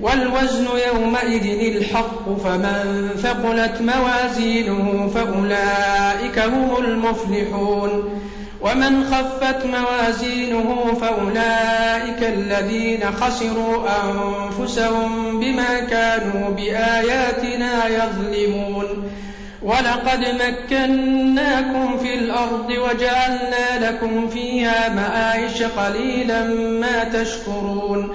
والوزن يومئذ الحق فمن ثقلت موازينه فأولئك هم المفلحون. ومن خفت موازينه فأولئك الذين خسروا أنفسهم بما كانوا بآياتنا يظلمون. ولقد مكناكم في الأرض وجعلنا لكم فيها معايش قليلا ما تشكرون.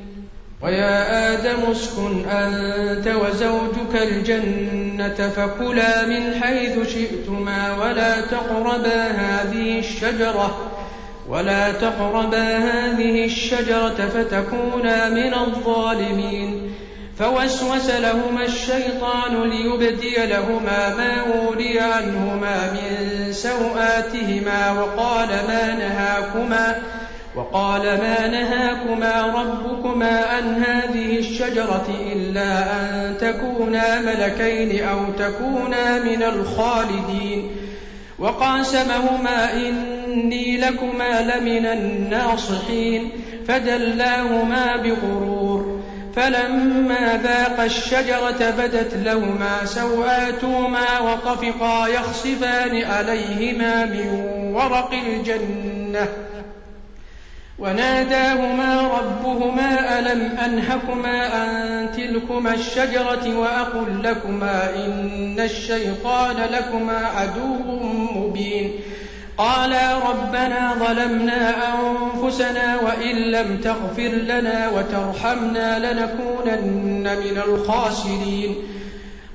ويا آدم اسكن أنت وزوجك الجنة فكلا من حيث شئتما ولا تقربا هذه الشجرة ولا تقربا هذه الشجرة فتكونا من الظالمين فوسوس لهما الشيطان ليبدي لهما ما ولي عنهما من سوآتهما وقال ما نهاكما وقال ما نهاكما ربكما عن هذه الشجرة إلا أن تكونا ملكين أو تكونا من الخالدين. وقاسمهما إني لكما لمن الناصحين. فدلاهما بغرور. فلما ذاقا الشجرة بدت لهما سوآتهما وطفقا يخصفان عليهما من ورق الجنة. وناداهما ربهما ألم أنهكما عن تلكما الشجرة وأقل لكما إن الشيطان لكما عدو مبين. قالا ربنا ظلمنا أنفسنا وإن لم تغفر لنا وترحمنا لنكونن من الخاسرين.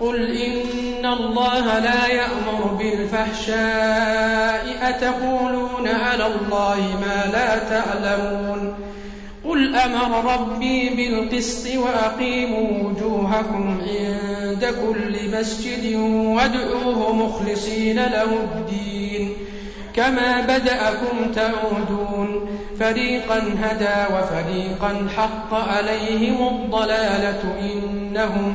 قل إن الله لا يأمر بالفحشاء أتقولون على الله ما لا تعلمون قل أمر ربي بالقسط وأقيموا وجوهكم عند كل مسجد وادعوه مخلصين له الدين كما بدأكم تعودون فريقا هدى وفريقا حق عليهم الضلالة إنهم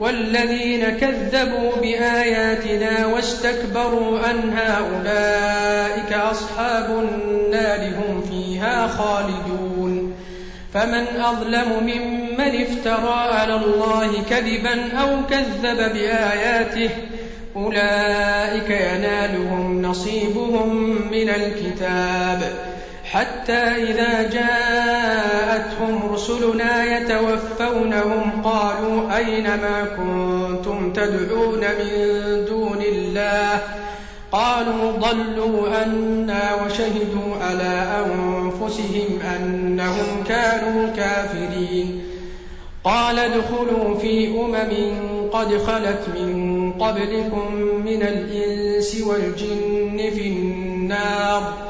والذين كذبوا بآياتنا واستكبروا عنها أولئك أصحاب النار هم فيها خالدون. فمن أظلم ممن افترى على الله كذبا أو كذب بآياته أولئك ينالهم نصيبهم من الكتاب. حتى إذا جاءتهم رسلنا يتوفونهم قالوا أين ما كنتم تدعون من دون الله؟ قالوا ضلوا عنا وشهدوا على أنفسهم أنهم كانوا كافرين. قال ادخلوا في أمم قد خلت من قبلكم من الإنس والجن في النار.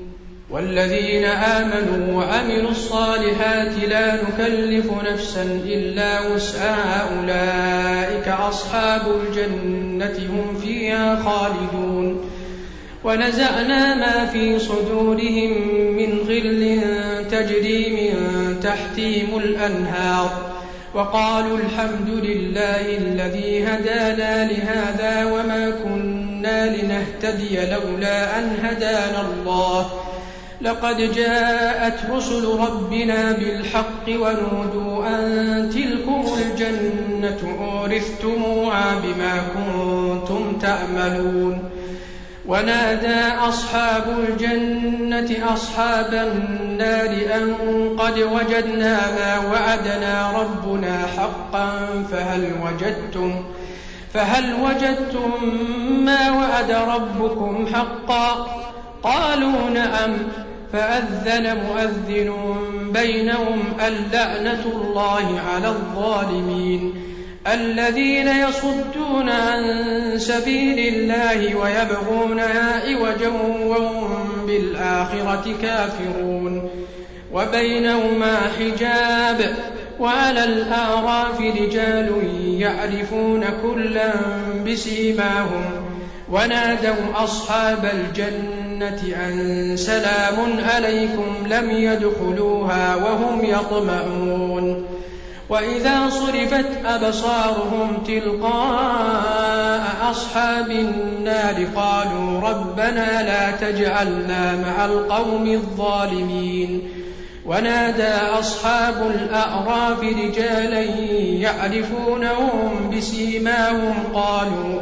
والذين آمنوا وعملوا الصالحات لا نكلف نفسا إلا وسعها. أولئك أصحاب الجنة هم فيها خالدون. ونزعنا ما في صدورهم من غل تجري من تحتهم الأنهار. وقالوا الحمد لله الذي هدانا لهذا وما كنا لنهتدي لولا أن هدانا الله. لقد جاءت رسل ربنا بالحق ونودوا أن تلكم الجنة أورثتموها بما كنتم تأملون. ونادى أصحاب الجنة أصحاب النار أن قد وجدنا ما وعدنا ربنا حقا فهل وجدتم فهل وجدتم ما وعد ربكم حقا؟ قالوا نعم. فأذن مؤذن بينهم اللعنة الله على الظالمين الذين يصدون عن سبيل الله ويبغونها عوجا وهم بالآخرة كافرون وبينهما حجاب وعلى الأعراف رجال يعرفون كلا بسيماهم ونادوا أصحاب الجنة أن سلام عليكم لم يدخلوها وهم يطمعون. وإذا صرفت أبصارهم تلقاء أصحاب النار قالوا ربنا لا تجعلنا مع القوم الظالمين. ونادى أصحاب الأعراف رجالا يعرفونهم بسيماهم قالوا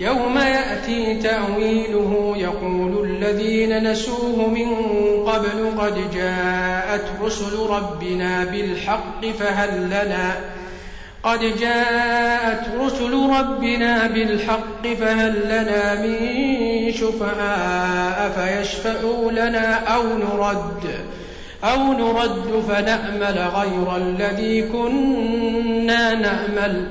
يوم يأتي تأويله يقول الذين نسوه من قبل قد جاءت رسل ربنا بالحق فهل لنا قد جاءت رسل ربنا بالحق فهل لنا من شفعاء فيشفعوا لنا أو نرد أو نرد فنأمل غير الذي كنا نأمل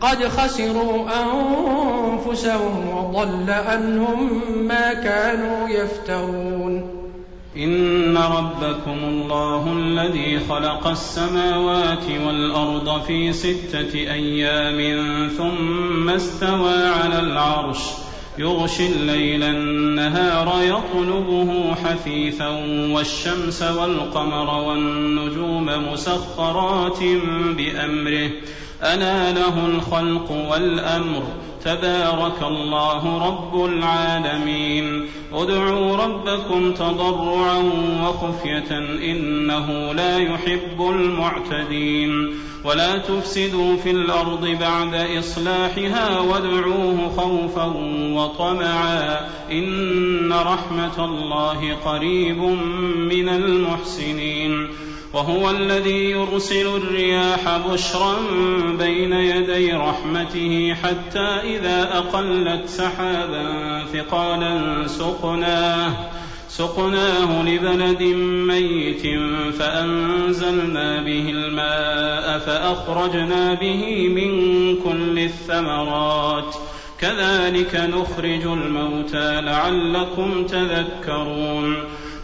قد خسروا أنفسهم وضل عنهم ما كانوا يفترون. إن ربكم الله الذي خلق السماوات والأرض في ستة أيام ثم استوى على العرش. يغشي الليل النهار يطلبه حثيثا والشمس والقمر والنجوم مسخرات بأمره. ألا له الخلق والأمر. تبارك الله رب العالمين. ادعوا ربكم تضرعا وخفية إنه لا يحب المعتدين. ولا تفسدوا في الأرض بعد إصلاحها وادعوه خوفا وطمعا. إن رحمة الله قريب من المحسنين. وهو الذي يرسل الرياح بشرا بين يدي رحمته حتى إذا أقلت سحابا ثقالا سقناه سقناه لبلد ميت فأنزلنا به الماء فأخرجنا به من كل الثمرات. كذلك نخرج الموتى لعلكم تذكرون.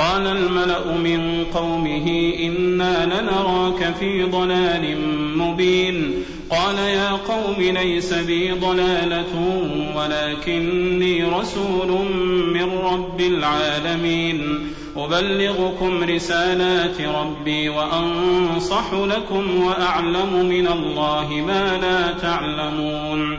قال الملأ من قومه إنا لنراك في ضلال مبين. قال يا قوم ليس بي ضلالة ولكني رسول من رب العالمين. أبلغكم رسالات ربي وأنصح لكم وأعلم من الله ما لا تعلمون.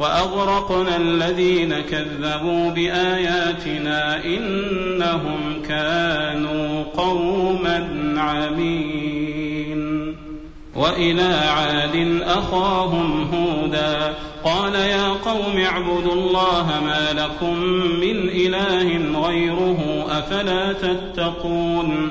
وأغرقنا الذين كذبوا بآياتنا إنهم كانوا قوما عمين. وإلى عاد أخاهم هودا قال يا قوم اعبدوا الله ما لكم من إله غيره أفلا تتقون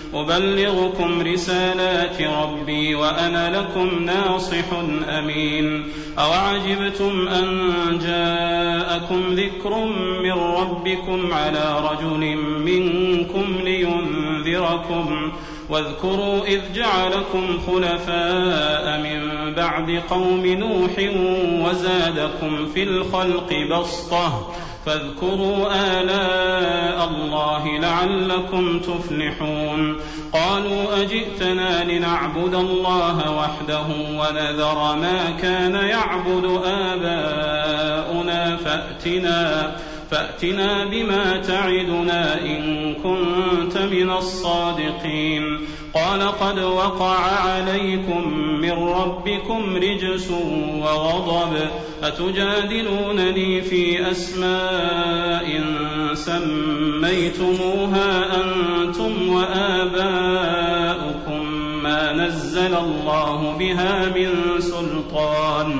أبلغكم رسالات ربي وأنا لكم ناصح أمين. أوعجبتم أن جاءكم ذكر من ربكم على رجل منكم لينذركم. واذكروا إذ جعلكم خلفاء من بعد قوم نوح وزادكم في الخلق بسطة. فاذكروا آلاء الله لعلكم تفلحون. قالوا أجئتنا لنعبد الله وحده ونذر ما كان يعبد آباؤنا فأتنا فأتنا بما تعدنا إن كنت من الصادقين. قال قد وقع عليكم من ربكم رجس وغضب. أتجادلونني في أسماء سميتموها أنتم وآباؤكم ما نزل الله بها من سلطان.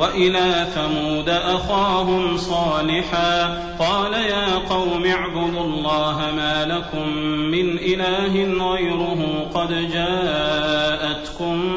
وإلى ثمود أخاهم صالحا. قال يا قوم اعبدوا الله ما لكم من إله غيره قد جاءتكم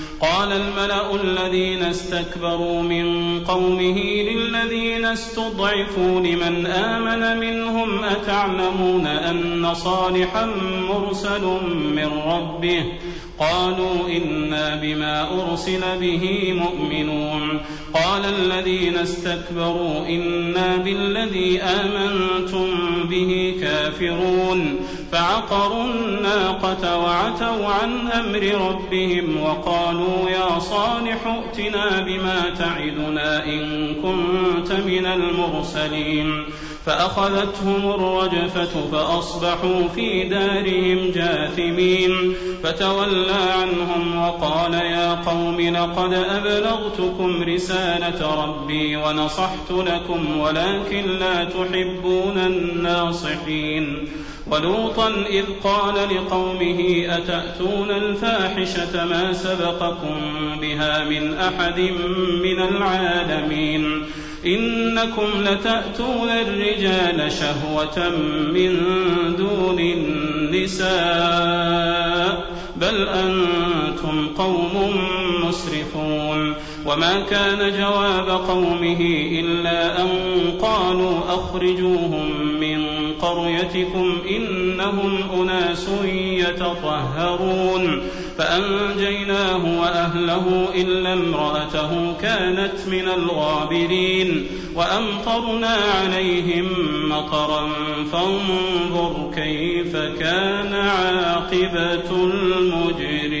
قال الملأ الذين استكبروا من قومه للذين استضعفوا لمن آمن منهم أتعلمون أن صالحا مرسل من ربه قالوا إنا بما أرسل به مؤمنون. قال الذين استكبروا إنا بالذي آمنتم به كافرون. فعقروا الناقة وعتوا عن أمر ربهم وقالوا يا صالح ائتنا بما تعدنا إن كنت من المرسلين. فأخذتهم الرجفة فأصبحوا في دارهم جاثمين. فتولى عنهم وقال يا قوم لقد أبلغتكم رسالة ربي ونصحت لكم ولكن لا تحبون الناصحين. ولوطا إذ قال لقومه أتأتون الفاحشة ما سبقكم بها من أحد من العالمين؟ إنكم لتأتون الرجال شهوة من دون النساء. بل أنتم قوم مسرفون وما كان جواب قومه إلا أن قالوا أخرجوهم من قريتكم إنهم أناس يتطهرون فأنجيناه وأهله إلا امرأته كانت من الغابرين وأمطرنا عليهم مطرا فانظر كيف كان عاقبة المجرمين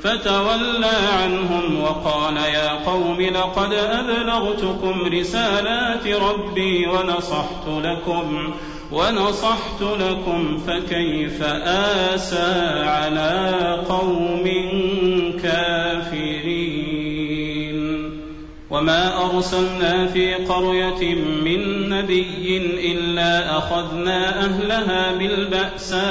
فتولى عنهم وقال يا قوم لقد أبلغتكم رسالات ربي ونصحت لكم ونصحت لكم فكيف آسى على قوم كافرين وما أرسلنا في قرية من نبي إلا أخذنا أهلها بالبأساء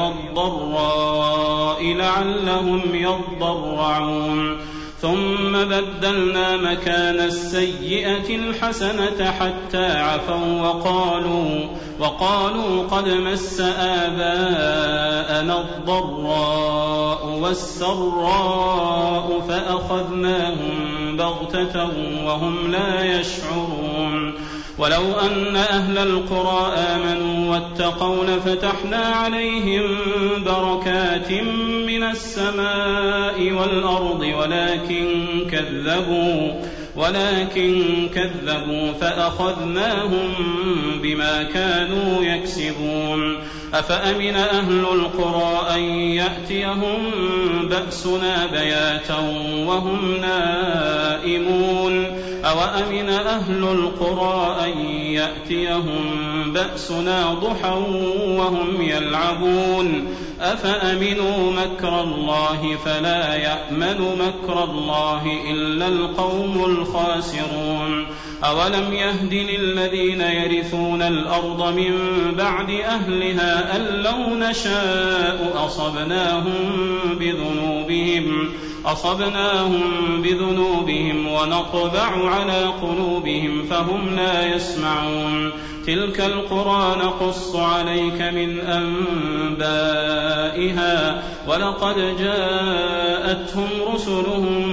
والضراء لعلهم يضرعون. ثم بدلنا مكان السيئة الحسنة حتى عفوا وقالوا وقالوا قد مس آباءنا الضراء والسراء فأخذناهم بغتة وهم لا يشعرون. ولو أن أهل القرى آمنوا واتقوا لفتحنا عليهم بركات من السماء والأرض ولكن كذبوا ولكن كذبوا فأخذناهم بما كانوا يكسبون. أفأمن أهل القرى أن يأتيهم بأسنا بياتا وهم نائمون؟ أوأمن أهل القرى أن يأتيهم بأسنا ضحى وهم يلعبون أفأمنوا مكر الله فلا يأمن مكر الله إلا القوم الخاسرون أولم يهد للذين يرثون الأرض من بعد أهلها أن لو نشاء أصبناهم بذنوبهم أصبناهم بذنوبهم ونطبع على قلوبهم فهم لا يسمعون. تلك القرى نقص عليك من أنبائها ولقد جاءتهم رسلهم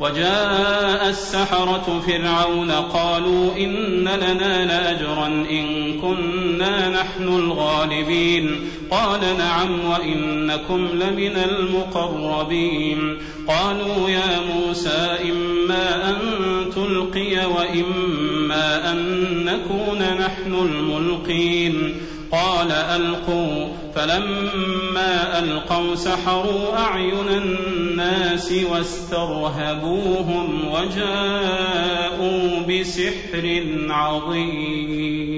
وجاء السحرة فرعون قالوا إن لنا لأجرا إن كنا نحن الغالبين. قال نعم وإنكم لمن المقربين. قالوا يا موسى إما أن تلقي وإما أن نكون نحن الملقين. قال ألقوا فلما ألقوا سحروا أعين الناس واسترهبوهم وجاءوا بسحر عظيم.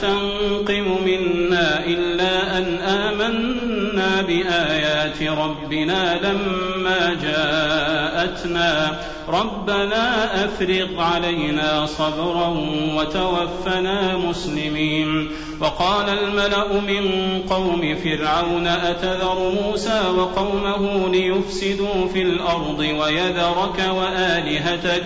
تنقم منا إلا أن آمنا بآيات ربنا لما جاءتنا. ربنا أفرغ علينا صبرا وتوفنا مسلمين. وقال الملأ من قوم فرعون أتذر موسى وقومه ليفسدوا في الأرض ويذرك وآلهتك؟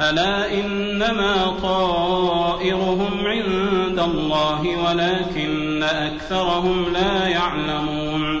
ألا إنما طائرهم عند الله ولكن أكثرهم لا يعلمون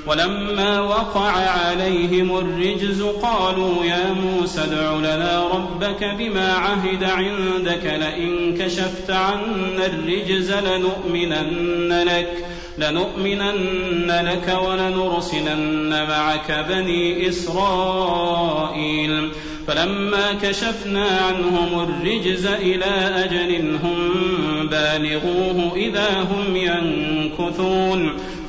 ولما وقع عليهم الرجز قالوا يا موسى ادع لنا ربك بما عهد عندك لئن كشفت عنا الرجز لنؤمنن لك لنؤمنن لك ولنرسلن معك بني إسرائيل. فلما كشفنا عنهم الرجز إلى أجل هم بالغوه إذا هم ينكثون.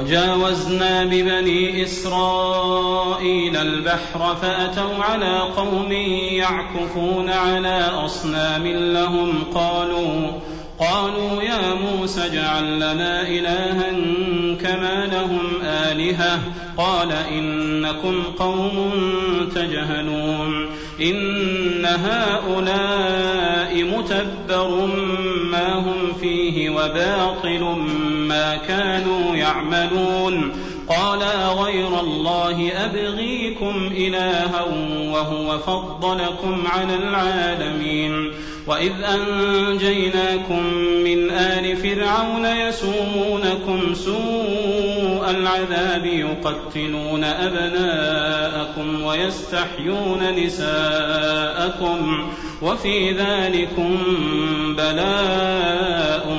وجاوزنا ببني إسرائيل البحر فأتوا على قوم يعكفون على أصنام لهم قالوا قالوا يا موسى اجعل لنا إلها كما لهم آلهة قال إنكم قوم تجهلون إن هؤلاء متبر ما هم فيه وباطل ما كانوا يعملون. قال غير الله أبغيكم إلها وهو فضلكم على العالمين. وإذ أنجيناكم من آل فرعون يسومونكم سوء العذاب يقتلون أبناءكم ويستحيون نساءكم وفي ذلكم بلاء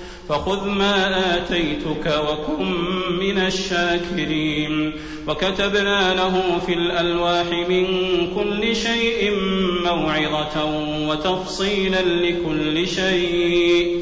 فخذ ما آتيتك وكن من الشاكرين. وكتبنا له في الألواح من كل شيء موعظة وتفصيلا لكل شيء.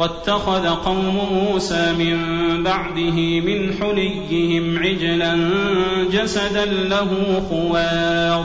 واتخذ قوم موسى من بعده من حليهم عجلا جسدا له خوار.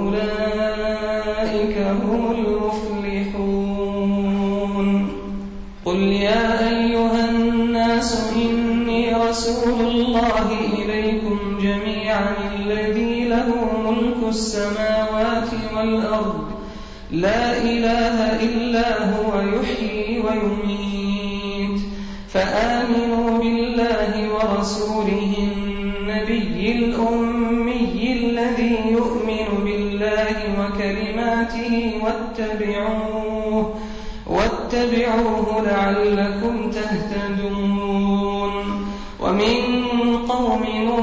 رسول الله إليكم جميعا الذي له ملك السماوات والأرض. لا إله إلا هو يحيي ويميت. فآمنوا بالله ورسوله النبي الأمي الذي يؤمن بالله وكلماته واتبعوه واتبعوه لعلكم تهتدون.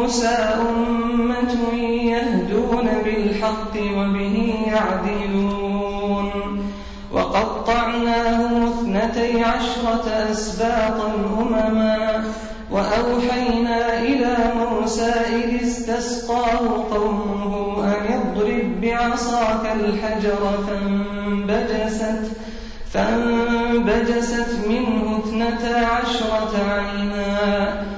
موسى أمة يهدون بالحق وبه يعدلون. وقطعناهم اثنتي عشرة أسباطا أمما وأوحينا إلى موسى إذ استسقاه قومه أن اضرب بعصاك الحجر فانبجست فانبجست منه اثنتا عشرة عينا.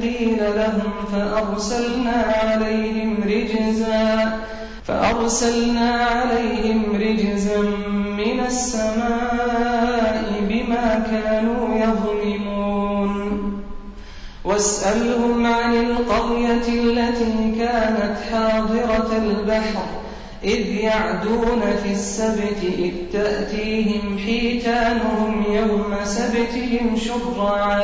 لهم فأرسلنا عليهم رجزا فأرسلنا عليهم رجزا من السماء بما كانوا يظلمون. واسألهم عن القرية التي كانت حاضرة البحر إذ يعدون في السبت إذ تأتيهم حيتانهم يوم سبتهم شرعا.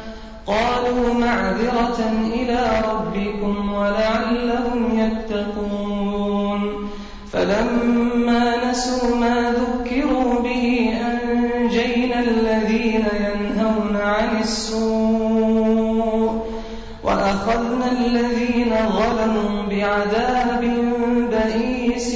قالوا معذرة إلى ربكم ولعلهم يتقون. فلما نسوا ما ذكروا به أنجينا الذين ينهون عن السوء وأخذنا الذين ظلموا بعذاب بئيس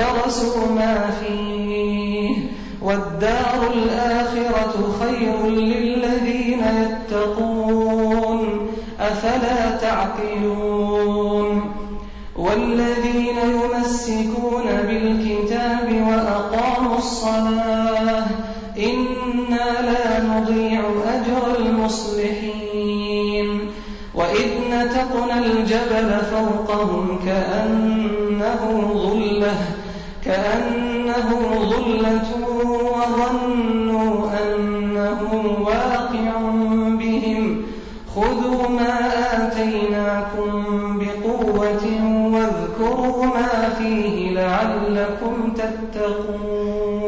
ودرسوا ما فيه. والدار الآخرة خير للذين يتقون. أفلا تعقلون؟ والذين يمسكون بالكتاب وأقاموا الصلاة إنا لا نضيع أجر المصلحين. نتقنا الجبل فوقهم كأنه ظلة كأنه ظلة وظنوا أنه واقع بهم. خذوا ما آتيناكم بقوة واذكروا ما فيه لعلكم تتقون.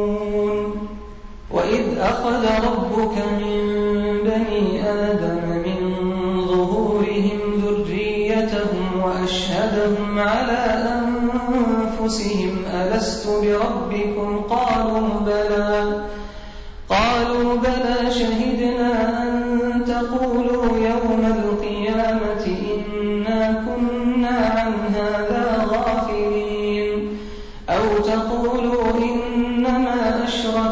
وإذ أخذ ربك من بني آدم من ظهورهم ذريتهم وأشهدهم على أنفسهم ألست بربكم؟ قالوا بلى. قالوا بلى شهدنا أن تقولوا يوم القيامة إنا كنا عن هذا غافلين. أو تقولوا إنما أشرك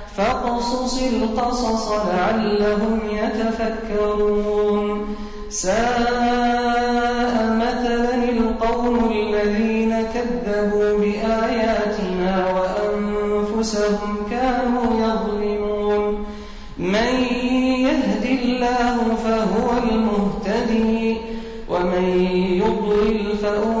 فاقصص القصص لعلهم يتفكرون. ساء مثلا القوم الذين كذبوا بآياتنا وأنفسهم كانوا يظلمون. من يهد الله فهو المهتدي ومن يضلل فأولئك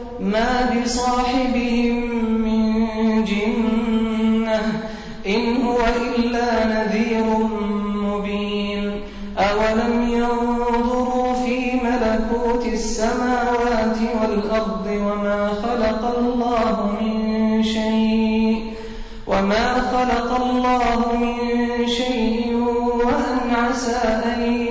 ما بصاحبهم من جنة إن هو إلا نذير مبين أولم ينظروا في ملكوت السماوات والأرض وما خلق الله من شيء وما خلق الله من شيء وأن عسى أن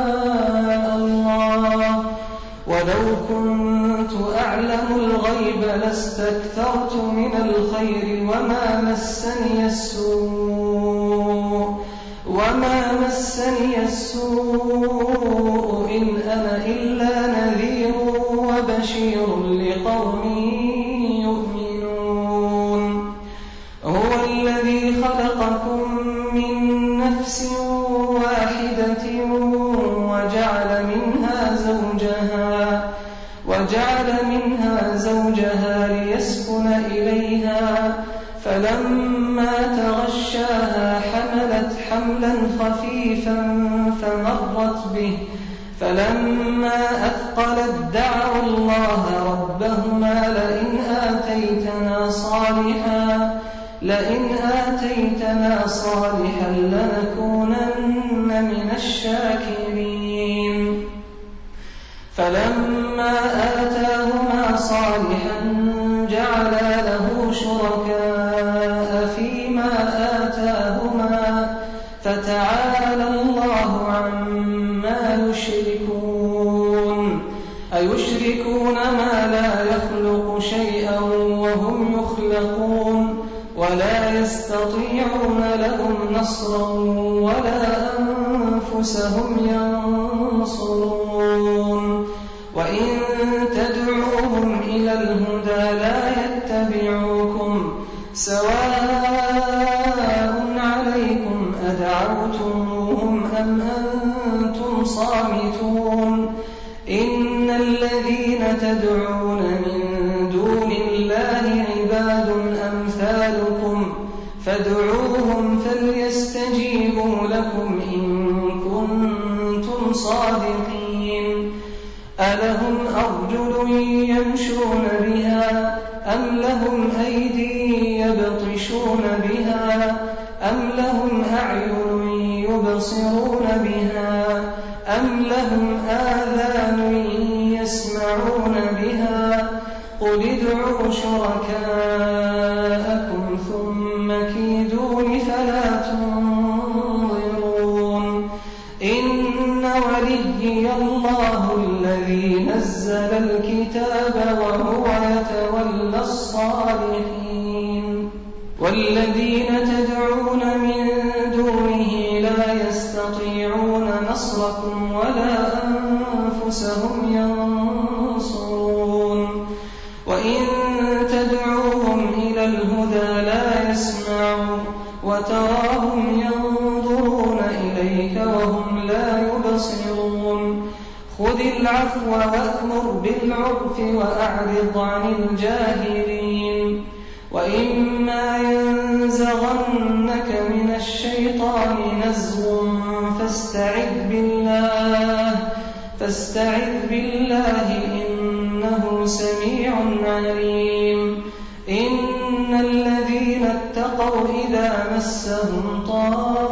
ولو كنت أعلم الغيب لاستكثرت من الخير وما مسني السوء وما مسني السوء إن أنا إلا نذير وبشير لقوم فلما تغشاها حملت حملا خفيفا فمرت به. فلما أثقلت دعوا الله ربهما لئن آتيتنا صالحا لئن آتيتنا صالحا لنكونن من الشاكرين. فلما آتاهما صالحا جعلا له شركاء شيئا وهم يخلقون ولا يستطيعون لهم نصرا ولا أنفسهم ينصرون. وإن تدعوهم إلى الهدى لا يتبعوكم سواء عليكم أدعوتموهم أم أنتم صامتون. إن الذين تدعون لكم إن كنتم صادقين. ألهم أرجل يمشون بها أم لهم أيدي يبطشون بها أم لهم أعين يبصرون بها أم لهم آذان يسمعون بها قل ادعوا شركاءكم يبصرون خذ العفو وأمر بالعرف وأعرض عن الجاهلين. وإما ينزغنك من الشيطان نزغ فاستعذ بالله فاستعذ بالله إنه سميع عليم. إن الذين اتقوا إذا مسهم طائف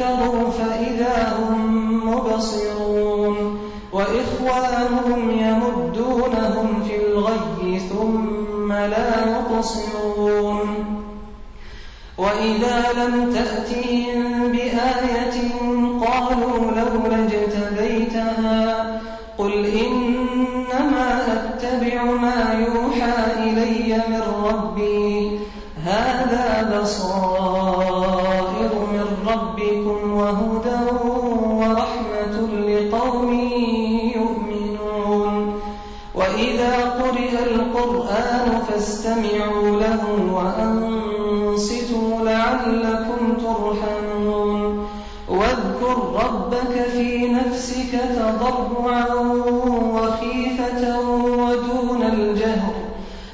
تذكروا فإذا هم مبصرون وإخوانهم يمدونهم في الغي ثم لا يقصرون وإذا لم تأتهم بآية قالوا لولا اجتبيتها قل إنما أتبع ما يوحى إلي من ربي هذا بصائر من ربكم وهدى ورحمة لقوم يؤمنون. وإذا قرئ القرآن فاستمعوا له وأنصتوا لعلكم ترحمون. واذكر ربك في نفسك تضرعا وخيفة ودون الجهر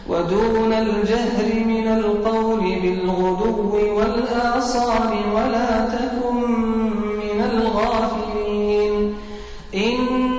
ودون الجهر من القول بالغدو والآصال ولا تكن